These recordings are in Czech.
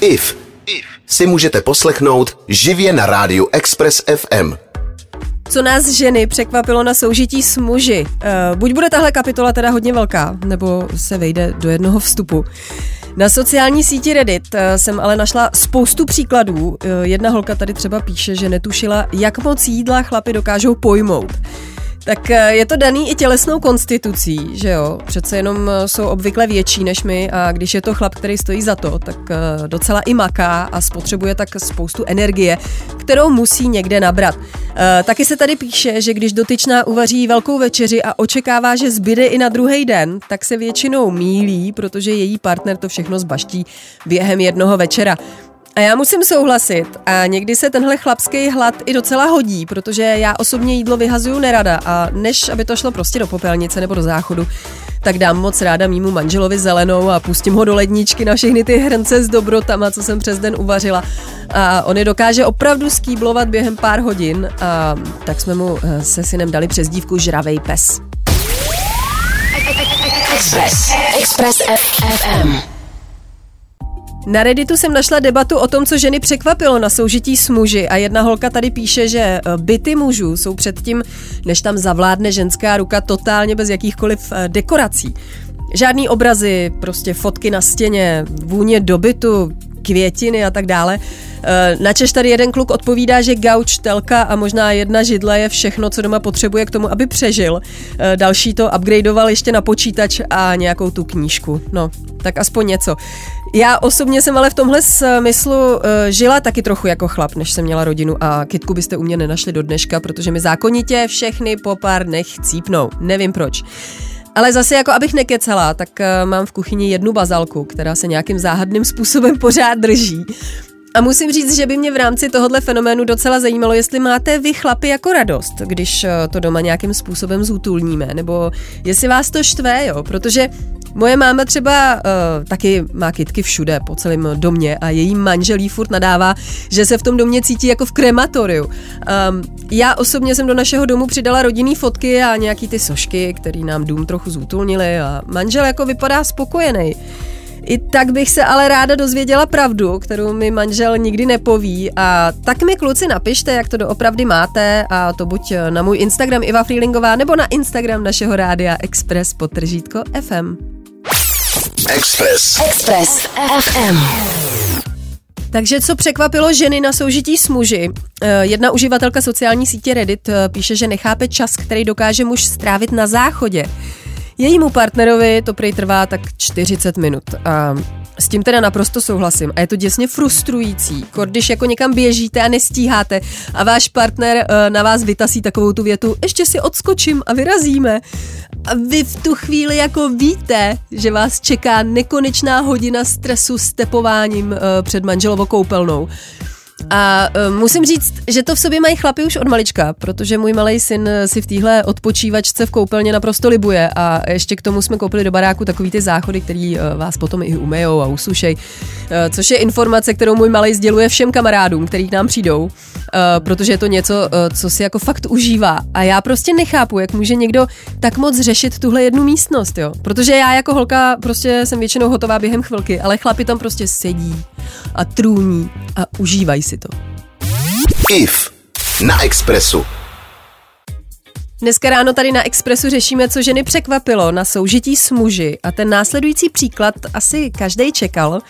IF si můžete poslechnout živě na rádiu Express FM. Co nás ženy překvapilo na soužití s muži? Uh, buď bude tahle kapitola teda hodně velká, nebo se vejde do jednoho vstupu. Na sociální síti Reddit eh, jsem ale našla spoustu příkladů. Eh, jedna holka tady třeba píše, že netušila, jak moc jídla chlapy dokážou pojmout. Tak eh, je to daný i tělesnou konstitucí, že jo? Přece jenom eh, jsou obvykle větší než my a když je to chlap, který stojí za to, tak eh, docela i maká a spotřebuje tak spoustu energie, kterou musí někde nabrat. Taky se tady píše, že když dotyčná uvaří velkou večeři a očekává, že zbyde i na druhý den, tak se většinou mílí, protože její partner to všechno zbaští během jednoho večera. A já musím souhlasit a někdy se tenhle chlapský hlad i docela hodí, protože já osobně jídlo vyhazuju nerada a než aby to šlo prostě do popelnice nebo do záchodu, tak dám moc ráda mýmu manželovi zelenou a pustím ho do ledničky na všechny ty hrnce s dobrotama, co jsem přes den uvařila. A on je dokáže opravdu skýblovat během pár hodin a tak jsme mu eh, se synem dali přezdívku Žravej pes. Express. Express FM. Na Redditu jsem našla debatu o tom, co ženy překvapilo na soužití s muži a jedna holka tady píše, že eh, byty mužů jsou předtím, než tam zavládne ženská ruka totálně bez jakýchkoliv eh, dekorací. Žádný obrazy, prostě fotky na stěně, vůně dobytu, květiny a tak dále. Eh, načež tady jeden kluk odpovídá, že gauč, telka a možná jedna židle je všechno, co doma potřebuje k tomu, aby přežil. Další to upgradeoval ještě na počítač a nějakou tu knížku. No, tak aspoň něco. Já osobně jsem ale v tomhle smyslu uh, žila taky trochu jako chlap, než jsem měla rodinu a kitku byste u mě nenašli do dneška, protože mi zákonitě všechny po pár nech cípnou. Nevím proč. Ale zase jako abych nekecala, tak uh, mám v kuchyni jednu bazalku, která se nějakým záhadným způsobem pořád drží. A musím říct, že by mě v rámci tohohle fenoménu docela zajímalo, jestli máte vy chlapy jako radost, když eh, to doma nějakým způsobem zútulníme, nebo jestli vás to štve, jo, protože Moje máma třeba uh, taky má kitky všude po celém domě a její manželí furt nadává, že se v tom domě cítí jako v krematoriu. Um, já osobně jsem do našeho domu přidala rodinný fotky a nějaký ty sošky, který nám dům trochu zútulnili a manžel jako vypadá spokojený. I tak bych se ale ráda dozvěděla pravdu, kterou mi manžel nikdy nepoví a tak mi kluci napište, jak to doopravdy máte a to buď na můj Instagram Iva Freelingová nebo na Instagram našeho rádia Express potržítko FM. Express. Express FM. Takže co překvapilo ženy na soužití s muži? Eh, jedna uživatelka sociální sítě Reddit eh, píše, že nechápe čas, který dokáže muž strávit na záchodě. Jejímu partnerovi to prej trvá tak 40 minut. A s tím teda naprosto souhlasím a je to děsně frustrující, když jako někam běžíte a nestíháte a váš partner uh, na vás vytasí takovou tu větu, ještě si odskočím a vyrazíme. A vy v tu chvíli jako víte, že vás čeká nekonečná hodina stresu s tepováním uh, před manželovou koupelnou. A uh, musím říct, že to v sobě mají chlapi už od malička, protože můj malý syn si v téhle odpočívačce v koupelně naprosto libuje a ještě k tomu jsme koupili do baráku takový ty záchody, který uh, vás potom i umejou a usušej, uh, což je informace, kterou můj malý sděluje všem kamarádům, který k nám přijdou, uh, protože je to něco, uh, co si jako fakt užívá. A já prostě nechápu, jak může někdo tak moc řešit tuhle jednu místnost, jo. Protože já jako holka prostě jsem většinou hotová během chvilky, ale chlapi tam prostě sedí a trůní a užívají si to. IF na Expressu. Dneska ráno tady na Expressu řešíme, co ženy překvapilo na soužití s muži a ten následující příklad asi každý čekal.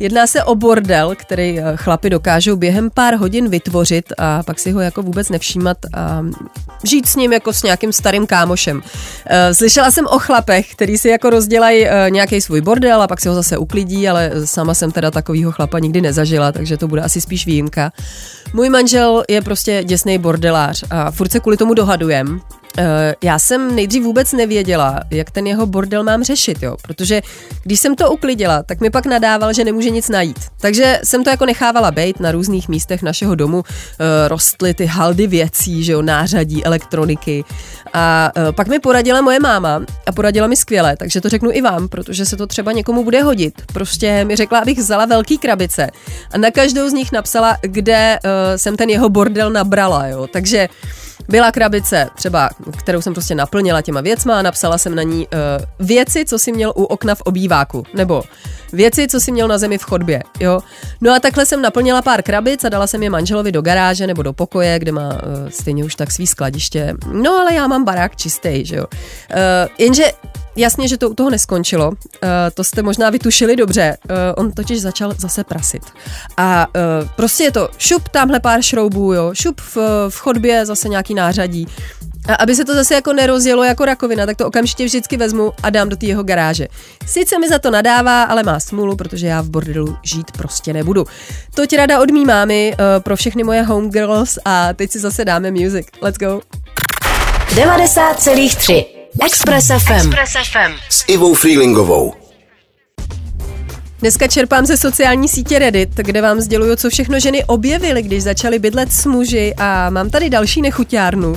Jedná se o bordel, který eh, chlapi dokážou během pár hodin vytvořit a pak si ho jako vůbec nevšímat a žít s ním jako s nějakým starým kámošem. Eh, slyšela jsem o chlapech, který si jako rozdělají eh, nějaký svůj bordel a pak si ho zase uklidí, ale sama jsem teda takovýho chlapa nikdy nezažila, takže to bude asi spíš výjimka. Můj manžel je prostě děsný bordelář a furt se kvůli tomu dohadujem. Eh, já jsem nejdřív vůbec nevěděla, jak ten jeho bordel mám řešit, jo, protože když jsem to uklidila, tak mi pak nadával, že nemůže nic najít. Takže jsem to jako nechávala bejt na různých místech našeho domu, eh, rostly ty haldy věcí, že jo, nářadí, elektroniky. A eh, pak mi poradila moje máma a poradila mi skvěle, takže to řeknu i vám, protože se to třeba někomu bude hodit. Prostě mi řekla, abych vzala velký krabice a na každou z nich napsala, kde jsem ten jeho bordel nabrala, jo. Takže Byla krabice, třeba, kterou jsem prostě naplnila těma věcma a napsala jsem na ní uh, věci, co si měl u okna v obýváku, nebo věci, co si měl na zemi v chodbě, jo. No a takhle jsem naplnila pár krabic a dala jsem je manželovi do garáže nebo do pokoje, kde má uh, stejně už tak svý skladiště. No ale já mám barák čistý, že jo. Uh, jenže Jasně, že to u toho neskončilo. Uh, to jste možná vytušili dobře. Uh, on totiž začal zase prasit. A uh, prostě je to šup, tamhle pár šroubů, jo, šup v, v chodbě zase nějaký nářadí. A aby se to zase jako nerozjelo jako rakovina, tak to okamžitě vždycky vezmu a dám do té jeho garáže. Sice mi za to nadává, ale má smůlu, protože já v bordelu žít prostě nebudu. Toť rada od mý mámy uh, pro všechny moje homegirls a teď si zase dáme music. Let's go. 90,3 Express FM. Express FM. S Ivou Freelingovou. Dneska čerpám ze sociální sítě Reddit, kde vám sděluju, co všechno ženy objevily, když začaly bydlet s muži a mám tady další nechuťárnu.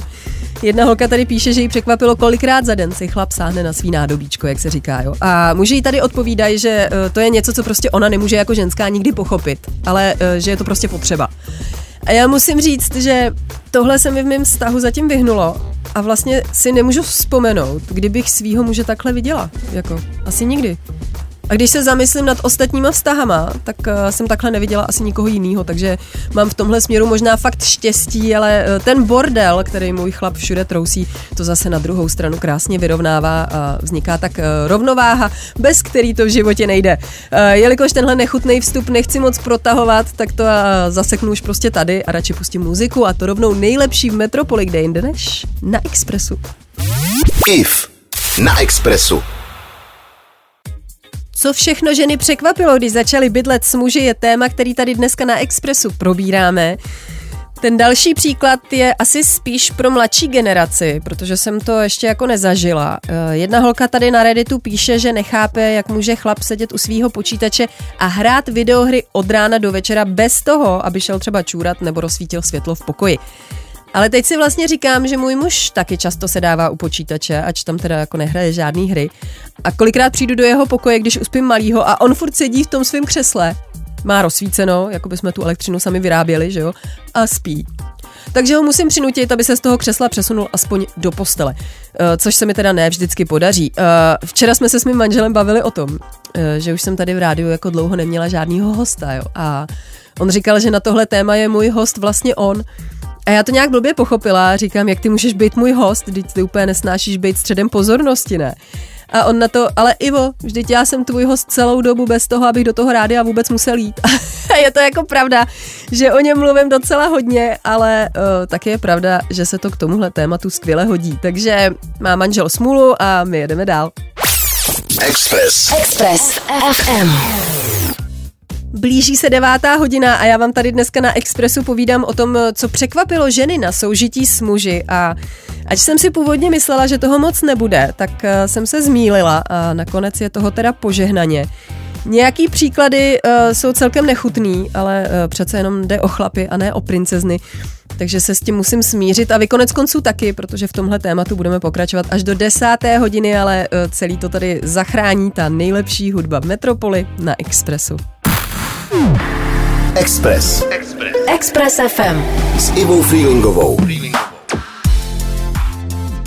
Jedna holka tady píše, že jí překvapilo, kolikrát za den si chlap sáhne na svý nádobíčko, jak se říká. Jo? A muži jí tady odpovídají, že eh, to je něco, co prostě ona nemůže jako ženská nikdy pochopit, ale eh, že je to prostě potřeba. A já musím říct, že tohle se mi v mém vztahu zatím vyhnulo a vlastně si nemůžu vzpomenout, kdybych svýho muže takhle viděla. Jako, asi nikdy. A když se zamyslím nad ostatníma vztahama, tak uh, jsem takhle neviděla asi nikoho jiného, takže mám v tomhle směru možná fakt štěstí, ale uh, ten bordel, který můj chlap všude trousí, to zase na druhou stranu krásně vyrovnává a vzniká tak uh, rovnováha, bez který to v životě nejde. Jelikož tenhle nechutný vstup nechci moc protahovat, tak to zaseknu už prostě tady a radši pustím muziku a to rovnou nejlepší v Metropoli, kde jinde než na Expressu. IF na Expressu. Co všechno ženy překvapilo, když začaly bydlet s muži, je téma, který tady dneska na Expressu probíráme. Ten další příklad je asi spíš pro mladší generaci, protože jsem to ještě jako nezažila. Eh, jedna holka tady na Redditu píše, že nechápe, jak může chlap sedět u svého počítače a hrát videohry od rána do večera bez toho, aby šel třeba čůrat nebo rozsvítil světlo v pokoji. Ale teď si vlastně říkám, že můj muž taky často se dává u počítače, ač tam teda jako nehraje žádný hry. A kolikrát přijdu do jeho pokoje, když uspím malýho a on furt sedí v tom svém křesle. Má rozsvíceno, jako by jsme tu elektřinu sami vyráběli, že jo? A spí. Takže ho musím přinutit, aby se z toho křesla přesunul aspoň do postele. Eh, což se mi teda ne vždycky podaří. Eh, včera jsme se s mým manželem bavili o tom, eh, že už jsem tady v rádiu jako dlouho neměla žádného hosta, jo. A on říkal, že na tohle téma je můj host vlastně on. A já to nějak blbě pochopila, říkám, jak ty můžeš být můj host, když ty úplně nesnášíš být středem pozornosti, ne? A on na to, ale Ivo, vždyť já jsem tvůj host celou dobu bez toho, abych do toho rádia vůbec musel jít. A je to jako pravda, že o něm mluvím docela hodně, ale uh, taky je pravda, že se to k tomuhle tématu skvěle hodí. Takže má manžel smůlu a my jedeme dál. Express. Express FM. Blíží se devátá hodina a já vám tady dneska na Expressu povídám o tom, co překvapilo ženy na soužití s muži a ať jsem si původně myslela, že toho moc nebude, tak eh, jsem se zmílila a nakonec je toho teda požehnaně. Nějaký příklady uh, jsou celkem nechutný, ale uh, přece jenom jde o chlapy a ne o princezny. Takže se s tím musím smířit a vy konec konců taky, protože v tomhle tématu budeme pokračovat až do desáté hodiny, ale uh, celý to tady zachrání ta nejlepší hudba v Metropoli na Expressu. Express. Express. Express FM. S Ivou Freelingovou.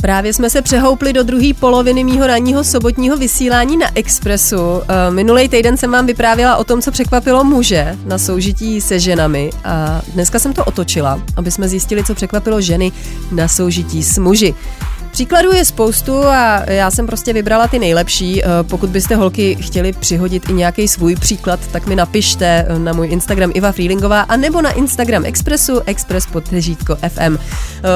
Právě jsme se přehoupli do druhé poloviny mýho ranního sobotního vysílání na Expressu. Eh, minulý týden jsem vám vyprávěla o tom, co překvapilo muže na soužití se ženami a dneska jsem to otočila, aby jsme zjistili, co překvapilo ženy na soužití s muži. Příkladů je spoustu a já jsem prostě vybrala ty nejlepší. Eh, pokud byste holky chtěli přihodit i nějaký svůj příklad, tak mi napište eh, na můj Instagram Iva Freelingová a nebo na Instagram Expressu, Express pod FM. Eh,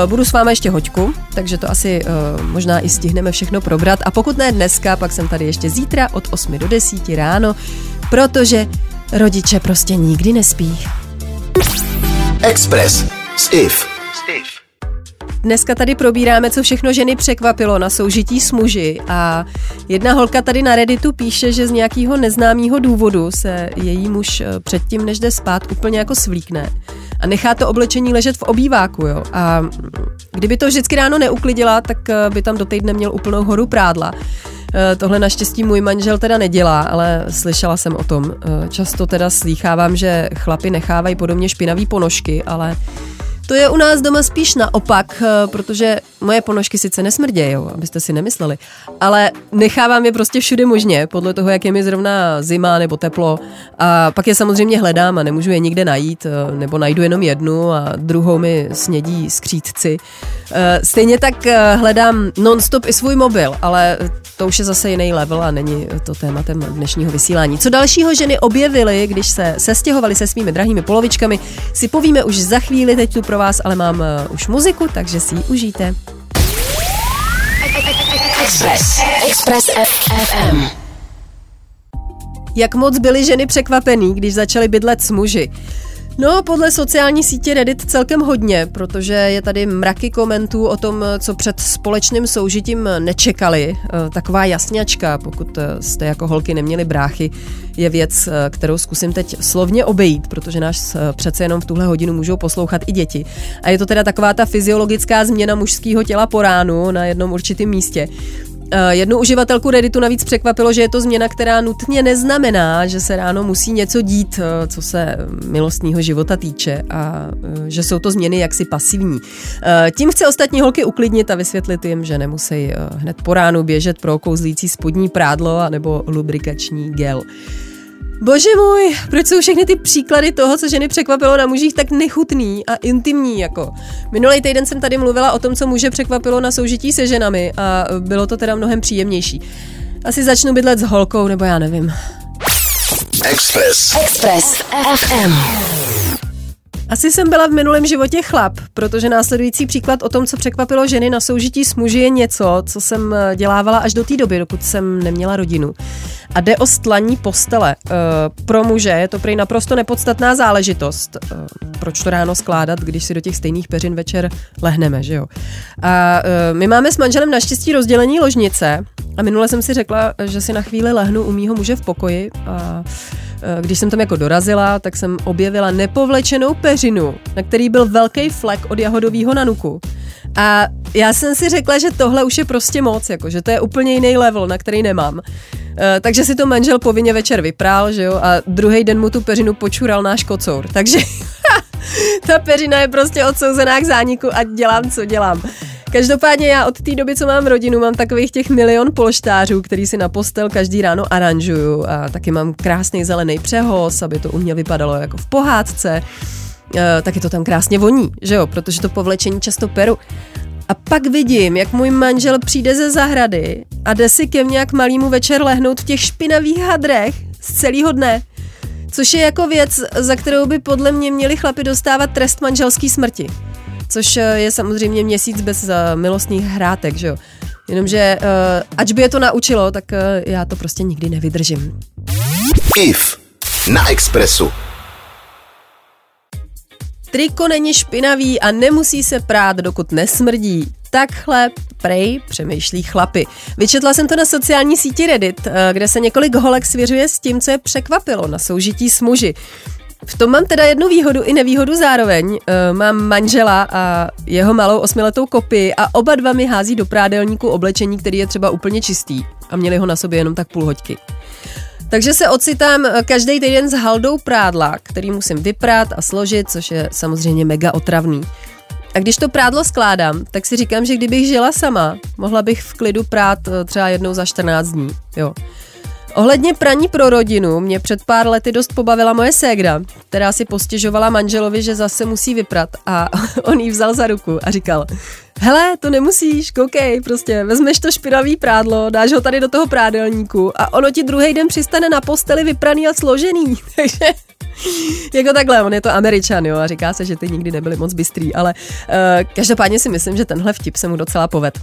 budu s vámi ještě hoďku, takže to asi možná i stihneme všechno probrat. A pokud ne dneska, pak jsem tady ještě zítra od 8 do 10 ráno, protože rodiče prostě nikdy nespí. Express s IF. Dneska tady probíráme, co všechno ženy překvapilo na soužití s muži a jedna holka tady na Redditu píše, že z nějakého neznámého důvodu se její muž eh, předtím, než jde spát, úplně jako svlíkne a nechá to oblečení ležet v obýváku, jo. A kdyby to vždycky ráno neuklidila, tak eh, by tam do týdne měl úplnou horu prádla. Eh, tohle naštěstí můj manžel teda nedělá, ale slyšela jsem o tom. Často teda slýchávám, že chlapi nechávají podobně špinavý ponožky, ale To je u nás doma spíš naopak, eh, protože moje ponožky sice nesmrdějí, abyste si nemysleli, ale nechávám je prostě všude možně, podle toho, jak je mi zrovna zima nebo teplo. A pak je samozřejmě hledám a nemůžu je nikde najít, eh, nebo najdu jenom jednu a druhou mi snědí skřítci. Eh, stejně tak hledám nonstop i svůj mobil, ale to už je zase jiný level a není to tématem dnešního vysílání. Co dalšího ženy objevily, když se sestěhovali se svými drahými polovičkami, si povíme už za chvíli, teď tu pro vás ale mám už muziku, takže si ji užijte. Express. Express FM. Jak moc byly ženy překvapený, když začaly bydlet s muži? No, podle sociální sítě Reddit celkem hodně, protože je tady mraky komentů o tom, co před společným soužitím nečekali. Eh, taková jasňačka, pokud eh, jste jako holky neměli bráchy, je věc, eh, kterou zkusím teď slovně obejít, protože nás přece jenom v tuhle hodinu můžou poslouchat i děti. A je to teda taková ta fyziologická změna mužského těla po ránu na jednom určitém místě. Eh, jednu uživatelku Redditu navíc překvapilo, že je to změna, která nutně neznamená, že se ráno musí něco dít, eh, co se milostního života týče a eh, že jsou to změny jaksi pasivní. Tím chce ostatní holky uklidnit a vysvětlit jim, že nemusí hned po ránu běžet pro kouzlící spodní prádlo nebo lubrikační gel. Bože můj, proč jsou všechny ty příklady toho, co ženy překvapilo na mužích, tak nechutný a intimní, jako. Minulý týden jsem tady mluvila o tom, co muže překvapilo na soužití se ženami a bylo to teda mnohem příjemnější. Asi začnu bydlet s holkou, nebo já nevím. Express. Express FM. Asi jsem byla v minulém životě chlap, protože následující příklad o tom, co překvapilo ženy na soužití s muži, je něco, co jsem dělávala až do té doby, dokud jsem neměla rodinu. A jde o stlaní postele. E, pro muže je to prý naprosto nepodstatná záležitost. E, proč to ráno skládat, když si do těch stejných peřin večer lehneme, že jo? A my máme s manželem naštěstí rozdělení ložnice a minule jsem si řekla, že si na chvíli lehnu u mýho muže v pokoji a když jsem tam jako dorazila, tak jsem objevila nepovlečenou peřinu, na který byl velký flek od jahodového nanuku. A já jsem si řekla, že tohle už je prostě moc, jako, že to je úplně jiný level, na který nemám. Eh, takže si to manžel povinně večer vyprál, že jo, a druhý den mu tu peřinu počural náš kocour. Takže ta peřina je prostě odsouzená k zániku a dělám, co dělám. Každopádně já od té doby, co mám rodinu, mám takových těch milion polštářů, který si na postel každý ráno aranžuju a taky mám krásný zelený přehoz, aby to u mě vypadalo jako v pohádce. E, taky to tam krásně voní, že jo, protože to povlečení často peru. A pak vidím, jak můj manžel přijde ze zahrady a jde si ke mně jak malýmu večer lehnout v těch špinavých hadrech z celého dne. Což je jako věc, za kterou by podle mě měli chlapi dostávat trest manželský smrti. Což eh, je samozřejmě měsíc bez uh, milostných hrátek, že jo. Jenomže, uh, ač by je to naučilo, tak uh, já to prostě nikdy nevydržím. IF na Expressu. Triko není špinavý a nemusí se prát, dokud nesmrdí. Takhle prej přemýšlí chlapy. Vyčetla jsem to na sociální síti Reddit, eh, kde se několik holek svěřuje s tím, co je překvapilo na soužití s muži. V tom mám teda jednu výhodu i nevýhodu zároveň. Uh, mám manžela a jeho malou osmiletou kopii a oba dva mi hází do prádelníku oblečení, který je třeba úplně čistý a měli ho na sobě jenom tak půl hoďky. Takže se ocitám eh, každý týden s haldou prádla, který musím vyprát a složit, což je samozřejmě mega otravný. A když to prádlo skládám, tak si říkám, že kdybych žila sama, mohla bych v klidu prát eh, třeba jednou za 14 dní. Jo. Ohledně praní pro rodinu mě před pár lety dost pobavila moje ségra, která si postěžovala manželovi, že zase musí vyprat a on jí vzal za ruku a říkal, hele, to nemusíš, koukej, prostě vezmeš to špinavý prádlo, dáš ho tady do toho prádelníku a ono ti druhý den přistane na posteli vypraný a složený, takže jako takhle, on je to američan, jo, a říká se, že ty nikdy nebyli moc bystrý, ale uh, každopádně si myslím, že tenhle vtip se mu docela poved.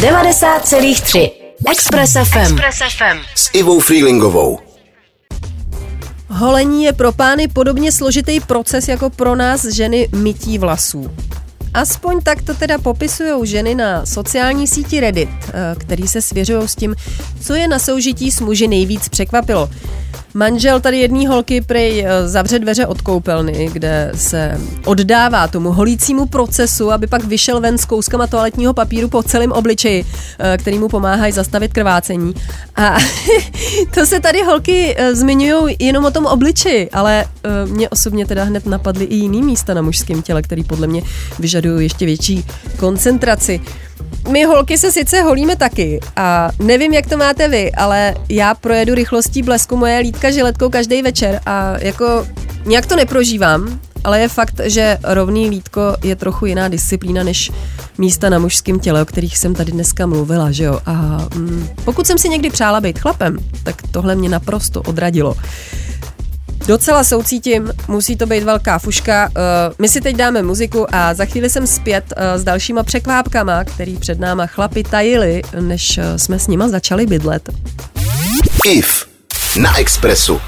90,3 Express FM. Express FM. S Ivou Freelingovou. Holení je pro pány podobně složitý proces jako pro nás ženy mytí vlasů. Aspoň tak to teda popisují ženy na sociální síti Reddit, eh, který se svěřují s tím, co je na soužití s muži nejvíc překvapilo. Manžel tady jedné holky prej eh, zavře dveře od koupelny, kde se oddává tomu holícímu procesu, aby pak vyšel ven s kouskama toaletního papíru po celém obličeji, eh, který mu pomáhají zastavit krvácení. A to se tady holky eh, zmiňují jenom o tom obličeji, ale mě osobně teda hned napadly i jiný místa na mužském těle, který podle mě vyžadují ještě větší koncentraci. My holky se sice holíme taky a nevím, jak to máte vy, ale já projedu rychlostí blesku moje lítka žiletkou každý večer a jako nějak to neprožívám, ale je fakt, že rovný lítko je trochu jiná disciplína než místa na mužském těle, o kterých jsem tady dneska mluvila, že jo. A mm, pokud jsem si někdy přála být chlapem, tak tohle mě naprosto odradilo. Docela soucítím, musí to být velká fuška. Uh, my si teď dáme muziku a za chvíli jsem zpět uh, s dalšíma překvápkama, který před náma chlapi tajili, než uh, jsme s nima začali bydlet. IF na Expressu.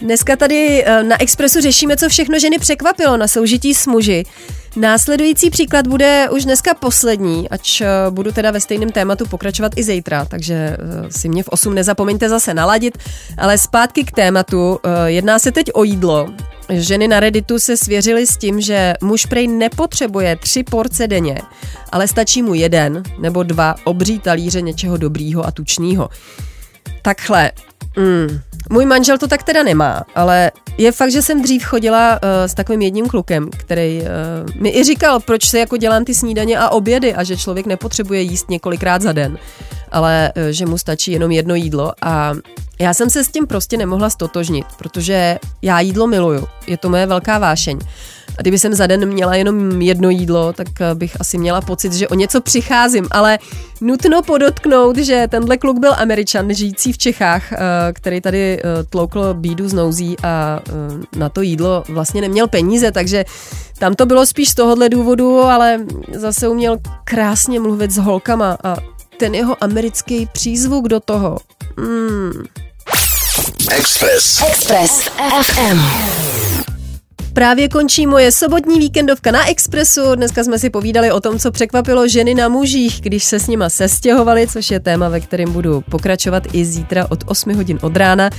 Dneska tady na Expressu řešíme, co všechno ženy překvapilo na soužití s muži. Následující příklad bude už dneska poslední, ač eh, budu teda ve stejném tématu pokračovat i zítra, takže eh, si mě v 8 nezapomeňte zase naladit, ale zpátky k tématu. Eh, jedná se teď o jídlo. Ženy na Redditu se svěřily s tím, že muž prej nepotřebuje tři porce denně, ale stačí mu jeden nebo dva obří talíře něčeho dobrýho a tučného. Takhle, mm, můj manžel to tak teda nemá, ale je fakt, že jsem dřív chodila uh, s takovým jedním klukem, který uh, mi i říkal, proč se jako dělám ty snídaně a obědy a že člověk nepotřebuje jíst několikrát za den, ale uh, že mu stačí jenom jedno jídlo a já jsem se s tím prostě nemohla stotožnit, protože já jídlo miluju, je to moje velká vášeň. A kdyby jsem za den měla jenom jedno jídlo, tak eh, bych asi měla pocit, že o něco přicházím. Ale nutno podotknout, že tenhle kluk byl američan, žijící v Čechách, eh, který tady eh, tloukl bídu z nouzí a na to jídlo vlastně neměl peníze, takže tam to bylo spíš z tohohle důvodu, ale zase uměl krásně mluvit s holkama a ten jeho americký přízvuk do toho. Mm. Express. Express FM. Právě končí moje sobotní víkendovka na Expressu. Dneska jsme si povídali o tom, co překvapilo ženy na mužích, když se s nima sestěhovali, což je téma, ve kterém budu pokračovat i zítra od 8 hodin od rána.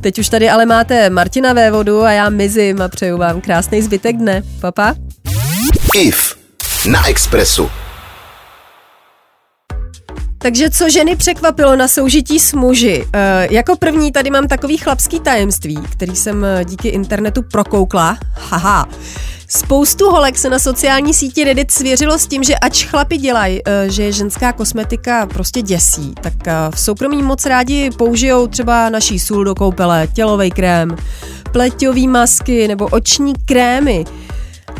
Teď už tady ale máte Martina Vévodu a já mizím a přeju vám krásný zbytek dne. Papa. IF na Expressu. Takže co ženy překvapilo na soužití s muži? E, jako první tady mám takový chlapský tajemství, který jsem eh, díky internetu prokoukla. Haha. Spoustu holek se na sociální síti Reddit svěřilo s tím, že ač chlapi dělají, eh, že je ženská kosmetika prostě děsí, tak v soukromí moc rádi použijou třeba naší sůl do koupele, tělový krém, pleťový masky nebo oční krémy.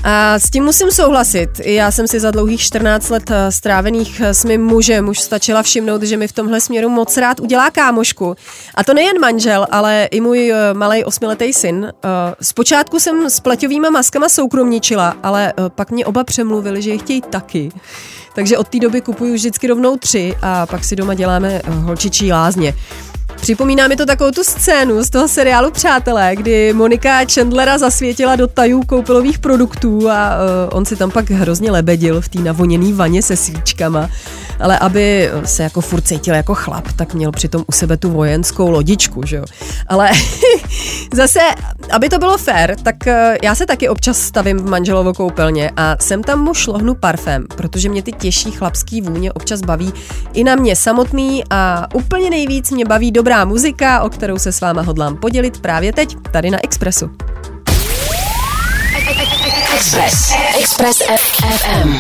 A s tím musím souhlasit. Já jsem si za dlouhých 14 let eh, strávených eh, s mým mužem už stačila všimnout, že mi v tomhle směru moc rád udělá kámošku. A to nejen manžel, ale i můj eh, malý osmiletý syn. Zpočátku jsem s pleťovými maskama soukromničila, ale pak mě oba přemluvili, že je chtějí taky. Takže od té doby kupuju vždycky rovnou tři a pak si doma děláme holčičí lázně. Připomíná mi to takovou tu scénu z toho seriálu Přátelé, kdy Monika Chandlera zasvětila do tajů koupelových produktů a uh, on si tam pak hrozně lebedil v té navoněné vaně se svíčkama. Ale aby se jako furt cítil jako chlap, tak měl přitom u sebe tu vojenskou lodičku, že jo. Ale zase, aby to bylo fair, tak uh, já se taky občas stavím v manželovo koupelně a sem tam mu šlohnu parfém, protože mě ty těžší chlapský vůně občas baví i na mě samotný a úplně nejvíc mě baví dobrá dobrá muzika, o kterou se s váma hodlám podělit právě teď, tady na Expressu. Express. Express FM.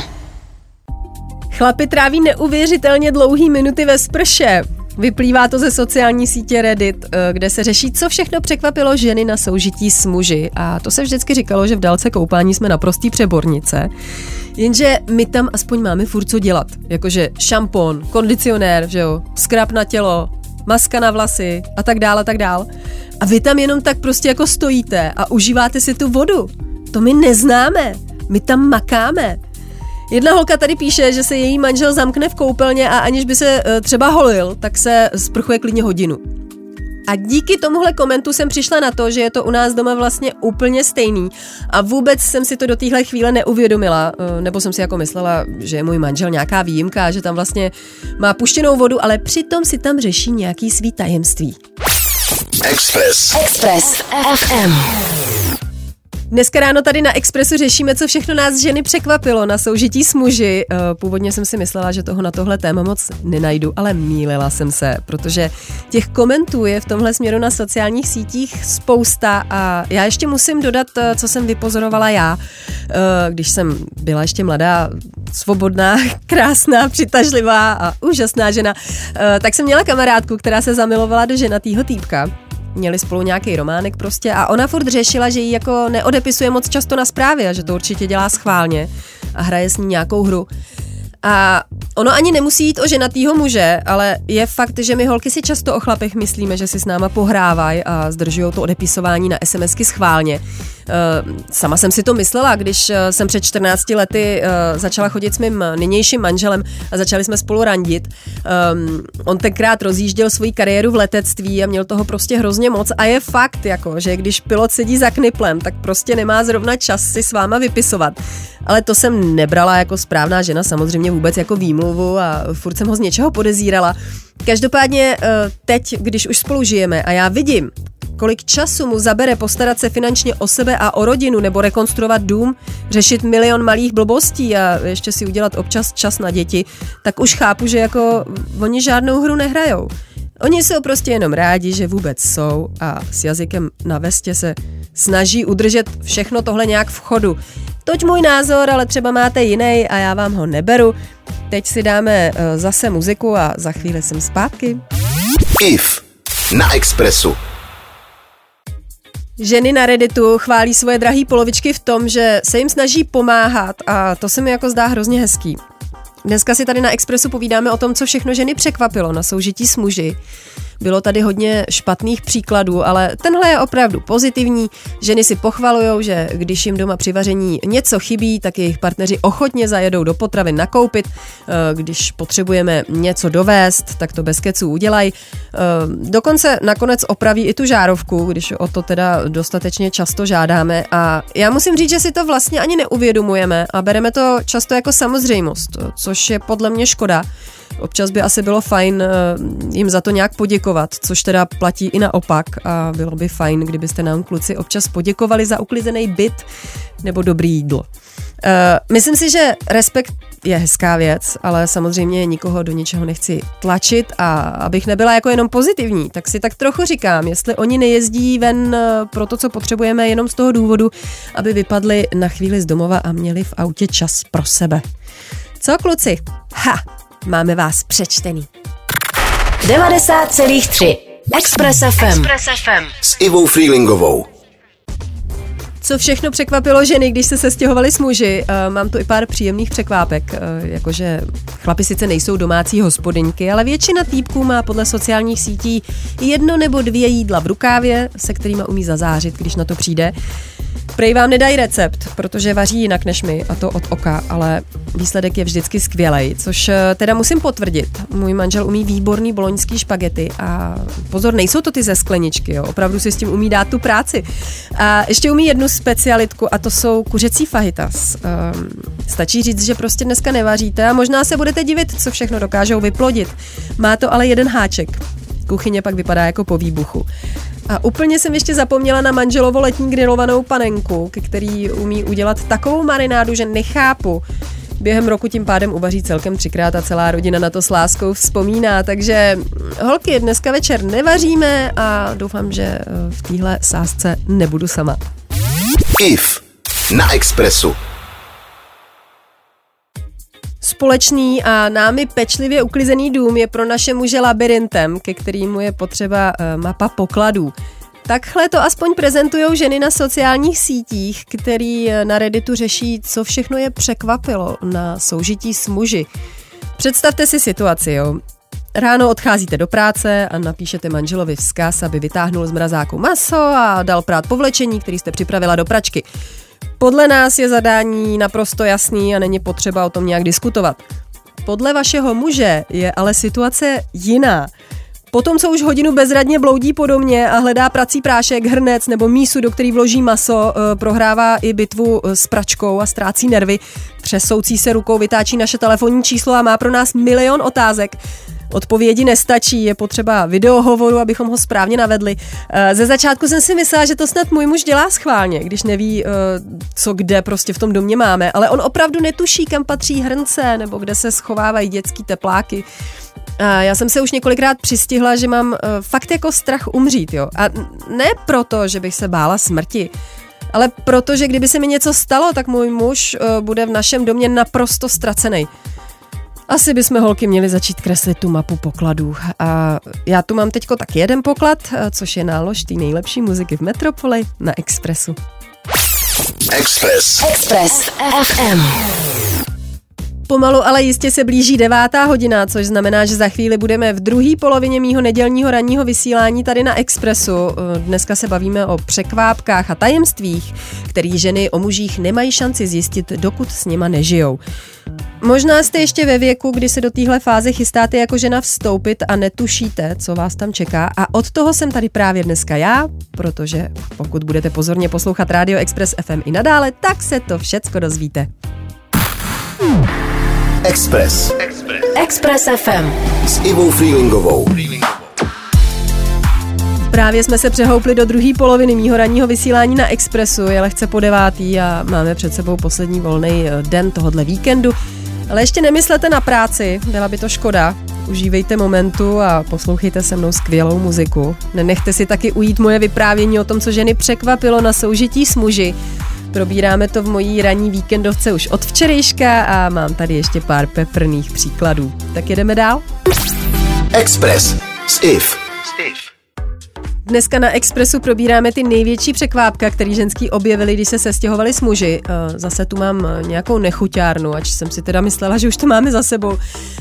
Chlapi tráví neuvěřitelně dlouhý minuty ve sprše. Vyplývá to ze sociální sítě Reddit, eh, kde se řeší, co všechno překvapilo ženy na soužití s muži. A to se vždycky říkalo, že v dálce koupání jsme naprostý přebornice. Jenže my tam aspoň máme furt co dělat. Jakože šampon, kondicionér, že jo, skrap na tělo, maska na vlasy a tak dále, a tak dál. A vy tam jenom tak prostě jako stojíte a užíváte si tu vodu. To my neznáme. My tam makáme. Jedna holka tady píše, že se její manžel zamkne v koupelně a aniž by se e, třeba holil, tak se sprchuje klidně hodinu. A díky tomuhle komentu jsem přišla na to, že je to u nás doma vlastně úplně stejný. A vůbec jsem si to do téhle chvíle neuvědomila, eh, nebo jsem si jako myslela, že je můj manžel nějaká výjimka, že tam vlastně má puštěnou vodu, ale přitom si tam řeší nějaký svý tajemství. Express. Express FM. Dneska ráno tady na Expressu řešíme, co všechno nás ženy překvapilo na soužití s muži. Eh, původně jsem si myslela, že toho na tohle téma moc nenajdu, ale mýlila jsem se, protože těch komentů je v tomhle směru na sociálních sítích spousta a já ještě musím dodat, eh, co jsem vypozorovala já, eh, když jsem byla ještě mladá, svobodná, krásná, přitažlivá a úžasná žena, tak jsem měla kamarádku, která se zamilovala do ženatýho týpka měli spolu nějaký románek prostě a ona furt řešila, že ji jako neodepisuje moc často na zprávě a že to určitě dělá schválně a hraje s ní nějakou hru. A ono ani nemusí jít o ženatýho muže, ale je fakt, že my holky si často o chlapech myslíme, že si s náma pohrávají a zdržují to odepisování na SMSky schválně. Eh, sama jsem si to myslela, když eh, jsem před 14 lety eh, začala chodit s mým nynějším manželem a začali jsme spolu randit. On tenkrát rozjížděl svoji kariéru v letectví a měl toho prostě hrozně moc a je fakt, jako, že když pilot sedí za kniplem, tak prostě nemá zrovna čas si s váma vypisovat. Ale to jsem nebrala jako správná žena, samozřejmě vůbec jako výmluvu a furt jsem ho z něčeho podezírala. Každopádně teď, když už spolu žijeme a já vidím, kolik času mu zabere postarat se finančně o sebe a o rodinu nebo rekonstruovat dům, řešit milion malých blbostí a ještě si udělat občas čas na děti, tak už chápu, že jako oni žádnou hru nehrajou. Oni jsou prostě jenom rádi, že vůbec jsou a s jazykem na vestě se snaží udržet všechno tohle nějak v chodu. Toť můj názor, ale třeba máte jiný a já vám ho neberu. Teď si dáme eh, zase muziku a za chvíli jsem zpátky. IF na Expressu. Ženy na Redditu chválí svoje drahé polovičky v tom, že se jim snaží pomáhat a to se mi jako zdá hrozně hezký. Dneska si tady na Expressu povídáme o tom, co všechno ženy překvapilo na soužití s muži. Bylo tady hodně špatných příkladů, ale tenhle je opravdu pozitivní. Ženy si pochvalují, že když jim doma při vaření něco chybí, tak jejich partneři ochotně zajedou do potravy nakoupit. Eh, když potřebujeme něco dovést, tak to bez keců udělají. Eh, dokonce nakonec opraví i tu žárovku, když o to teda dostatečně často žádáme. A já musím říct, že si to vlastně ani neuvědomujeme a bereme to často jako samozřejmost, což je podle mě škoda. Občas by asi bylo fajn eh, jim za to nějak poděkovat, což teda platí i naopak a bylo by fajn, kdybyste nám kluci občas poděkovali za uklizený byt nebo dobrý jídlo. Uh, myslím si, že respekt je hezká věc, ale samozřejmě nikoho do ničeho nechci tlačit a abych nebyla jako jenom pozitivní, tak si tak trochu říkám, jestli oni nejezdí ven eh, pro to, co potřebujeme, jenom z toho důvodu, aby vypadli na chvíli z domova a měli v autě čas pro sebe. Co kluci? Ha, máme vás přečtený. 90,3 Express FM. Express FM. S Ivou Freelingovou. Co všechno překvapilo ženy, když se sestěhovali s muži? Uh, mám tu i pár příjemných překvápek, uh, jakože chlapi sice nejsou domácí hospodyňky, ale většina týpků má podle sociálních sítí jedno nebo dvě jídla v rukávě, se kterými umí zazářit, když na to přijde. Prej vám nedají recept, protože vaří jinak než my, a to od oka, ale výsledek je vždycky skvělej, což eh, teda musím potvrdit. Můj manžel umí výborný boloňský špagety a pozor, nejsou to ty ze skleničky, jo, opravdu si s tím umí dát tu práci. A ještě umí jednu specialitku a to jsou kuřecí fajitas. Um, stačí říct, že prostě dneska nevaříte a možná se budete divit, co všechno dokážou vyplodit. Má to ale jeden háček. Kuchyně pak vypadá jako po výbuchu. A úplně jsem ještě zapomněla na manželovo letní grilovanou panenku, který umí udělat takovou marinádu, že nechápu. Během roku tím pádem uvaří celkem třikrát a celá rodina na to s láskou vzpomíná, takže holky, dneska večer nevaříme a doufám, že eh, v téhle sásce nebudu sama. IF na Expressu Společný a námi pečlivě uklizený dům je pro naše muže labirintem, ke kterému je potřeba eh, mapa pokladů. Takhle to aspoň prezentují ženy na sociálních sítích, který eh, na Redditu řeší, co všechno je překvapilo na soužití s muži. Představte si situaci, jo. Ráno odcházíte do práce a napíšete manželovi vzkaz, aby vytáhnul z mrazáku maso a dal prát povlečení, který jste připravila do pračky. Podle nás je zadání naprosto jasný a není potřeba o tom nějak diskutovat. Podle vašeho muže je ale situace jiná. Potom, co už hodinu bezradně bloudí po domě a hledá prací prášek, hrnec nebo mísu, do který vloží maso, eh, prohrává i bitvu eh, s pračkou a ztrácí nervy. Přesoucí se rukou vytáčí naše telefonní číslo a má pro nás milion otázek. Odpovědi nestačí, je potřeba videohovoru, abychom ho správně navedli. Eh, ze začátku jsem si myslela, že to snad můj muž dělá schválně, když neví, co kde prostě v tom domě máme, ale on opravdu netuší, kam patří hrnce nebo kde se schovávají dětský tepláky. A já jsem se už několikrát přistihla, že mám fakt jako strach umřít, jo. A ne proto, že bych se bála smrti, ale proto, že kdyby se mi něco stalo, tak můj muž bude v našem domě naprosto ztracený. Asi bychom holky měli začít kreslit tu mapu pokladů. A já tu mám teďko tak jeden poklad, což je nálož té nejlepší muziky v Metropoli na Expressu. Express. Express FM. Pomalu, ale jistě se blíží devátá hodina, což znamená, že za chvíli budeme v druhé polovině mýho nedělního ranního vysílání tady na Expressu. Dneska se bavíme o překvápkách a tajemstvích, který ženy o mužích nemají šanci zjistit, dokud s nima nežijou. Možná jste ještě ve věku, kdy se do téhle fáze chystáte jako žena vstoupit a netušíte, co vás tam čeká. A od toho jsem tady právě dneska já, protože pokud budete pozorně poslouchat Radio Express FM i nadále, tak se to všecko dozvíte. Express. Express FM. S Ivou Freelingovou. Právě jsme se přehoupli do druhé poloviny mýho ranního vysílání na Expressu, je lehce po devátý a máme před sebou poslední volný eh, den tohohle víkendu. Ale ještě nemyslete na práci, byla by to škoda. Užívejte momentu a poslouchejte se mnou skvělou muziku. Nenechte si taky ujít moje vyprávění o tom, co ženy překvapilo na soužití s muži. Probíráme to v mojí ranní víkendovce už od včerejška a mám tady ještě pár peprných příkladů. Tak jedeme dál? Express s Iv. Dneska na Expressu probíráme ty největší překvápka, který ženský objevili, když se sestěhovali s muži. Eh, zase tu mám eh, nějakou nechuťárnu, ač jsem si teda myslela, že už to máme za sebou.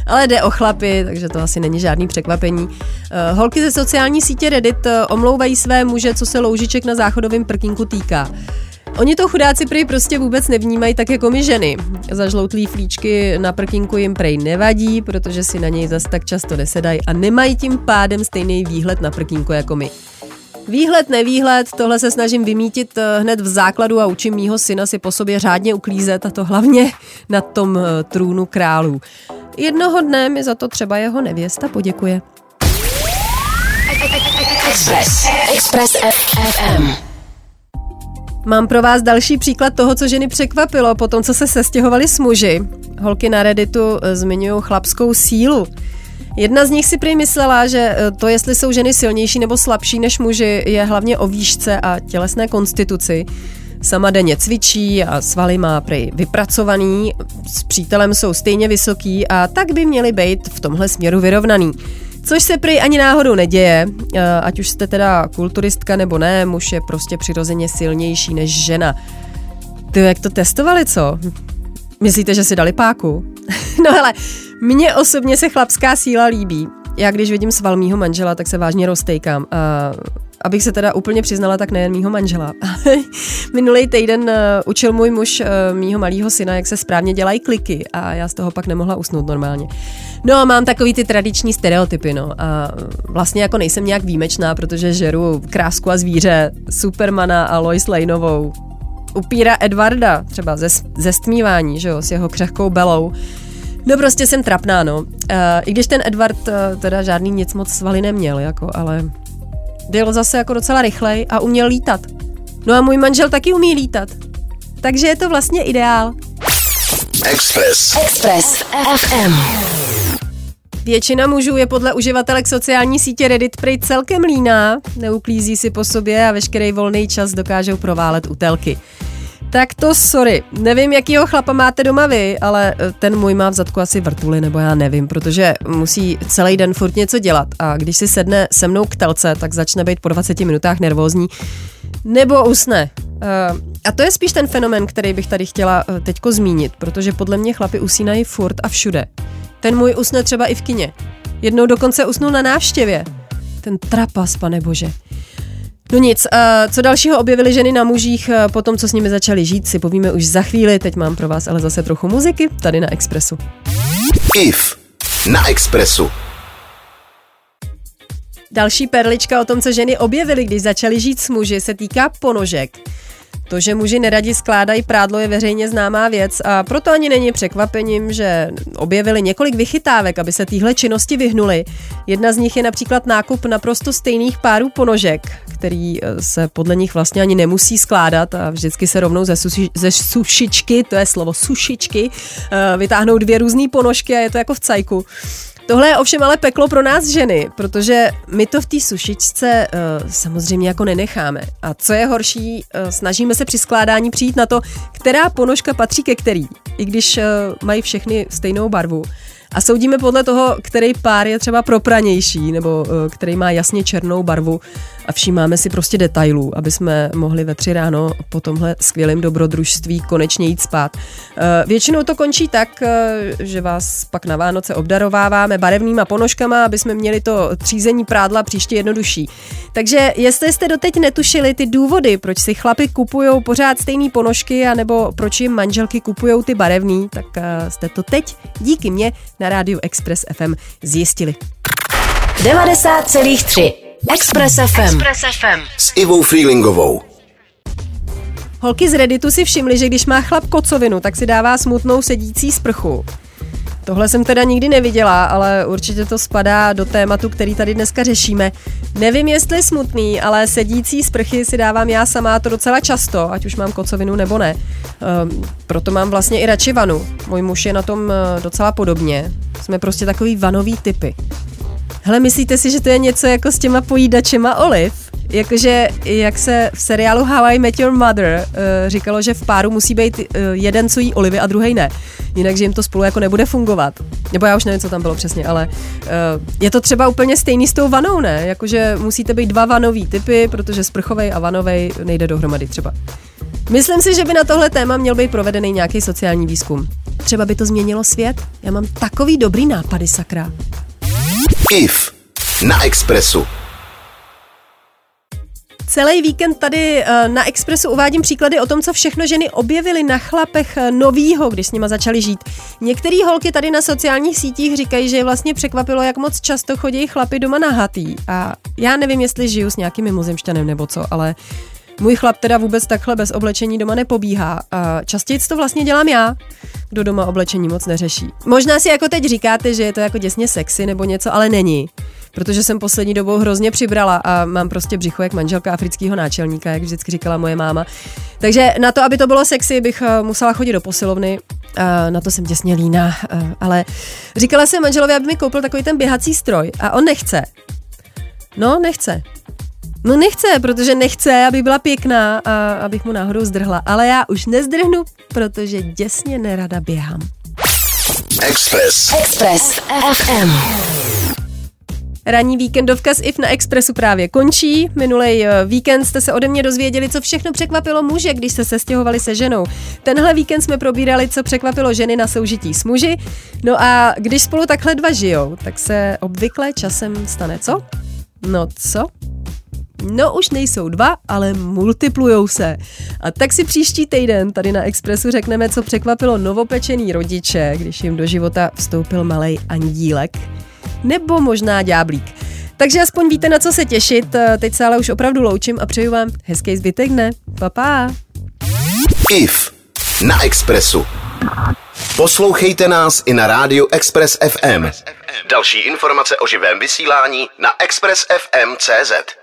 Ale jde o chlapy, takže to asi není žádný překvapení. Eh, holky ze sociální sítě Reddit omlouvají své muže, co se loužiček na záchodovém prkínku týká. Oni to chudáci prej prostě vůbec nevnímají tak jako my ženy. Zažloutlý flíčky na prkinku jim prej nevadí, protože si na něj zas tak často nesedají a nemají tím pádem stejný výhled na prkínku jako my. Výhled, nevýhled, tohle se snažím vymítit eh, hned v základu a učím mýho syna si po sobě řádně uklízet a to hlavně na tom eh, trůnu králů. Jednoho dne mi za to třeba jeho nevěsta poděkuje. Express. Express FM. Mám pro vás další příklad toho, co ženy překvapilo po tom, co se sestěhovali s muži. Holky na Redditu eh, zmiňují chlapskou sílu. Jedna z nich si prý myslela, že eh, to, jestli jsou ženy silnější nebo slabší než muži, je hlavně o výšce a tělesné konstituci. Sama denně cvičí a svaly má prý vypracovaný, s přítelem jsou stejně vysoký a tak by měly být v tomhle směru vyrovnaný. Což se prý ani náhodou neděje, eh, ať už jste teda kulturistka nebo ne, muž je prostě přirozeně silnější než žena. Ty, jak to testovali, co? Myslíte, že si dali páku? no hele, mně osobně se chlapská síla líbí. Já když vidím sval mýho manžela, tak se vážně roztejkám. A abych se teda úplně přiznala, tak nejen mýho manžela. Minulý týden uh, učil můj muž uh, mýho malého syna, jak se správně dělají kliky a já z toho pak nemohla usnout normálně. No a mám takový ty tradiční stereotypy, no. A vlastně jako nejsem nějak výjimečná, protože žeru krásku a zvíře, Supermana a Lois Laneovou, upíra Edvarda, třeba ze, ze stmívání, že jo, s jeho křehkou belou. No prostě jsem trapná, no. Uh, I když ten Edward teda žádný nic moc svaly neměl, jako, ale byl zase jako docela rychlej a uměl lítat. No a můj manžel taky umí lítat. Takže je to vlastně ideál. Express. Express FM. Většina mužů je podle uživatelek sociální sítě Reddit prej celkem líná, neuklízí si po sobě a veškerý volný čas dokážou proválet u telky. Tak to sorry, nevím, jakýho chlapa máte doma vy, ale eh, ten můj má v zadku asi vrtuly, nebo já nevím, protože musí celý den furt něco dělat a když si sedne se mnou k telce, tak začne být po 20 minutách nervózní, nebo usne. Eh, a to je spíš ten fenomen, který bych tady chtěla eh, teďko zmínit, protože podle mě chlapi usínají furt a všude. Ten můj usne třeba i v kině. Jednou dokonce usnul na návštěvě. Ten trapas, pane bože. No nic, uh, co dalšího objevili ženy na mužích uh, po tom, co s nimi začali žít, si povíme už za chvíli. Teď mám pro vás ale zase trochu muziky tady na Expressu. IF na Expressu. Další perlička o tom, co ženy objevily, když začaly žít s muži, se týká ponožek. To, že muži neradi skládají prádlo, je veřejně známá věc a proto ani není překvapením, že objevili několik vychytávek, aby se téhle činnosti vyhnuli. Jedna z nich je například nákup naprosto stejných párů ponožek, který eh, se podle nich vlastně ani nemusí skládat a vždycky se rovnou ze, suši, ze sušičky, to je slovo sušičky, eh, vytáhnou dvě různé ponožky a je to jako v cajku. Tohle je ovšem ale peklo pro nás ženy, protože my to v té sušičce uh, samozřejmě jako nenecháme. A co je horší, uh, snažíme se při skládání přijít na to, která ponožka patří ke který, i když uh, mají všechny stejnou barvu. A soudíme podle toho, který pár je třeba propranější, nebo uh, který má jasně černou barvu a všímáme si prostě detailů, aby jsme mohli ve tři ráno po tomhle skvělém dobrodružství konečně jít spát. Eh, většinou to končí tak, eh, že vás pak na Vánoce obdarováváme barevnýma ponožkama, aby jsme měli to třízení prádla příště jednodušší. Takže jestli jste doteď netušili ty důvody, proč si chlapi kupují pořád stejné ponožky, anebo proč jim manželky kupují ty barevný, tak eh, jste to teď díky mně na rádiu Express FM zjistili. 90,3 Express FM. Express FM. S Ivou Freelingovou. Holky z Redditu si všimly, že když má chlap kocovinu, tak si dává smutnou sedící sprchu. Tohle jsem teda nikdy neviděla, ale určitě to spadá do tématu, který tady dneska řešíme. Nevím, jestli smutný, ale sedící sprchy si dávám já sama to docela často, ať už mám kocovinu nebo ne. Um, proto mám vlastně i radši vanu. Můj muž je na tom eh, docela podobně. Jsme prostě takový vanový typy. Hele, myslíte si, že to je něco jako s těma pojídačema oliv? Jakože, jak se v seriálu How I Met Your Mother uh, říkalo, že v páru musí být uh, jeden, co jí olivy a druhý ne. Jinak, že jim to spolu jako nebude fungovat. Nebo já už nevím, co tam bylo přesně, ale uh, je to třeba úplně stejný s tou vanou, ne? Jakože musíte být dva vanový typy, protože sprchovej a vanovej nejde dohromady třeba. Myslím si, že by na tohle téma měl být provedený nějaký sociální výzkum. Třeba by to změnilo svět? Já mám takový dobrý nápady, sakra. IF na Expressu. Celý víkend tady eh, na Expressu uvádím příklady o tom, co všechno ženy objevily na chlapech eh, novýho, když s nima začaly žít. Některé holky tady na sociálních sítích říkají, že je vlastně překvapilo, jak moc často chodí chlapy doma nahatý. A já nevím, jestli žiju s nějakým mimozemšťanem nebo co, ale můj chlap teda vůbec takhle bez oblečení doma nepobíhá. A častěji to vlastně dělám já, kdo doma oblečení moc neřeší. Možná si jako teď říkáte, že je to jako děsně sexy nebo něco, ale není. Protože jsem poslední dobou hrozně přibrala a mám prostě břicho jak manželka afrického náčelníka, jak vždycky říkala moje máma. Takže na to, aby to bylo sexy, bych eh, musela chodit do posilovny. A na to jsem děsně líná, eh, ale říkala jsem manželovi, aby mi koupil takový ten běhací stroj a on nechce. No, nechce. No nechce, protože nechce, aby byla pěkná a abych mu náhodou zdrhla. Ale já už nezdrhnu, protože děsně nerada běhám. Express. Express FM. Ranní víkendovka z IF na Expressu právě končí. Minulý eh, víkend jste se ode mě dozvěděli, co všechno překvapilo muže, když se sestěhovali se ženou. Tenhle víkend jsme probírali, co překvapilo ženy na soužití s muži. No a když spolu takhle dva žijou, tak se obvykle časem stane co? No co? No už nejsou dva, ale multiplujou se. A tak si příští týden tady na Expressu řekneme, co překvapilo novopečený rodiče, když jim do života vstoupil malý andílek. Nebo možná ďáblík. Takže aspoň víte, na co se těšit. Teď se ale už opravdu loučím a přeju vám hezký zbytek dne. Pa, pa. IF na Expressu. Poslouchejte nás i na rádiu Express FM. Další informace o živém vysílání na expressfm.cz.